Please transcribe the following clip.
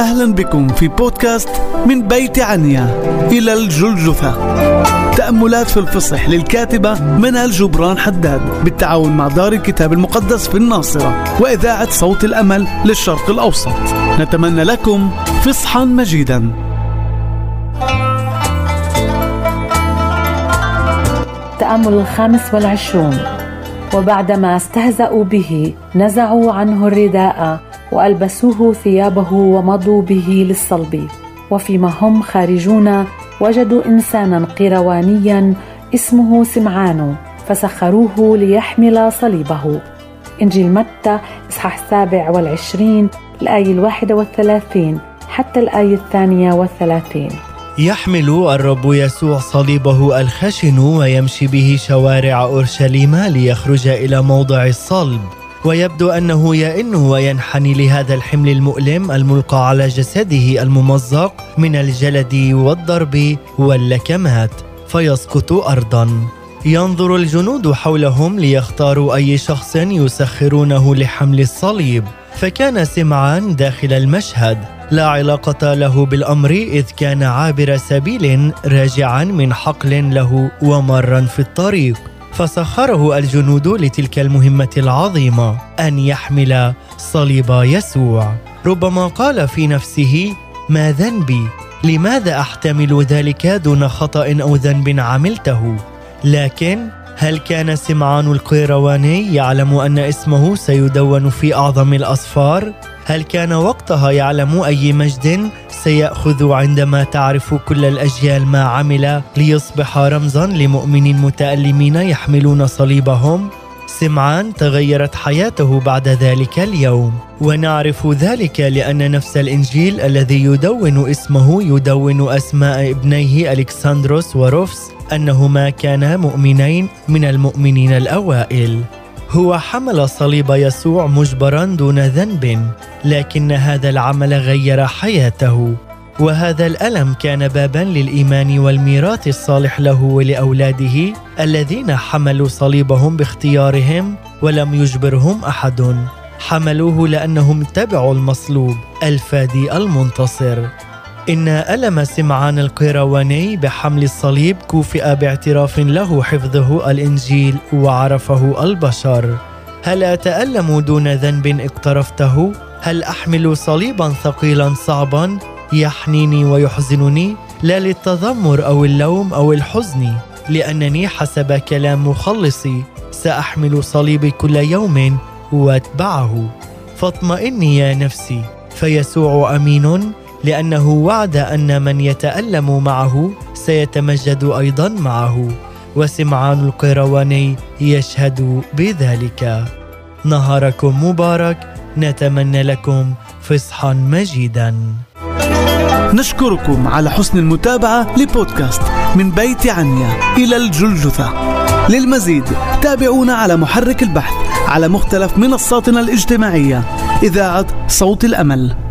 أهلا بكم في بودكاست من بيت عنيا. إلى الجلجثة. تأملات في الفصح للكاتبة منال جبران حداد بالتعاون مع دار الكتاب المقدس في الناصرة وإذاعة صوت الأمل للشرق الأوسط. نتمنى لكم فصحا مجيدا. التأمل الخامس والعشرون. وبعدما استهزأوا به نزعوا عنه الرداء وألبسوه ثيابه ومضوا به للصلب. وفيما هم خارجون وجدوا إنسانا قيروانيا اسمه سمعان فسخروه ليحمل صليبه. إنجيل متى إصحاح السابع والعشرين الآية الواحدة والثلاثين حتى الآية الثانية والثلاثين. يحمل الرب يسوع صليبه الخشن ويمشي به شوارع أورشليم ليخرج إلى موضع الصلب. ويبدو أنه يئن وينحني لهذا الحمل المؤلم الملقى على جسده الممزق من الجلد والضرب واللكمات فيسقط ارضا. ينظر الجنود حولهم ليختاروا أي شخص يسخرونه لحمل الصليب فكان سمعان داخل المشهد. لا علاقة له بالأمر إذ كان عابر سبيل راجعا من حقل له ومرا في الطريق. فسخره الجنود لتلك المهمة العظيمة أن يحمل صليب يسوع. ربما قال في نفسه ما ذنبي؟ لماذا أحتمل ذلك دون خطأ أو ذنب عملته؟ لكن هل كان سمعان القيرواني يعلم أن اسمه سيدون في أعظم الأسفار؟ هل كان وقتها يعلم أي مجد سيأخذ عندما تعرف كل الأجيال ما عمل ليصبح رمزا لمؤمنين متألمين يحملون صليبهم؟ سمعان تغيرت حياته بعد ذلك اليوم. ونعرف ذلك لأن نفس الإنجيل الذي يدون اسمه يدون أسماء ابنيه ألكسندروس وروفس أنهما كانا مؤمنين من المؤمنين الأوائل. هو حمل صليب يسوع مجبرا دون ذنب لكن هذا العمل غير حياته. وهذا الألم كان بابا للإيمان والميراث الصالح له ولأولاده الذين حملوا صليبهم باختيارهم ولم يجبرهم احد. حملوه لأنهم اتبعوا المصلوب الفادي المنتصر. إن ألم سمعان القيرواني بحمل الصليب كوفئ باعتراف له حفظه الإنجيل وعرفه البشر. هل أتألم دون ذنب اقترفته؟ هل أحمل صليبا ثقيلا صعبا؟ يحنيني ويحزنني؟ لا للتذمر أو اللوم أو الحزن لأنني حسب كلام مخلصي سأحمل صليبي كل يوم وأتبعه. فاطمئني يا نفسي فيسوع أمين لأنه وعد أن من يتألم معه سيتمجد أيضا معه. وسمعان القيرواني يشهد بذلك. نهاركم مبارك نتمنى لكم فصحا مجيدا. نشكركم على حسن المتابعة لبودكاست من بيت عنيا إلى الجلجثة. للمزيد تابعونا على محرك البحث على مختلف منصاتنا الاجتماعية. إذاعة صوت الأمل.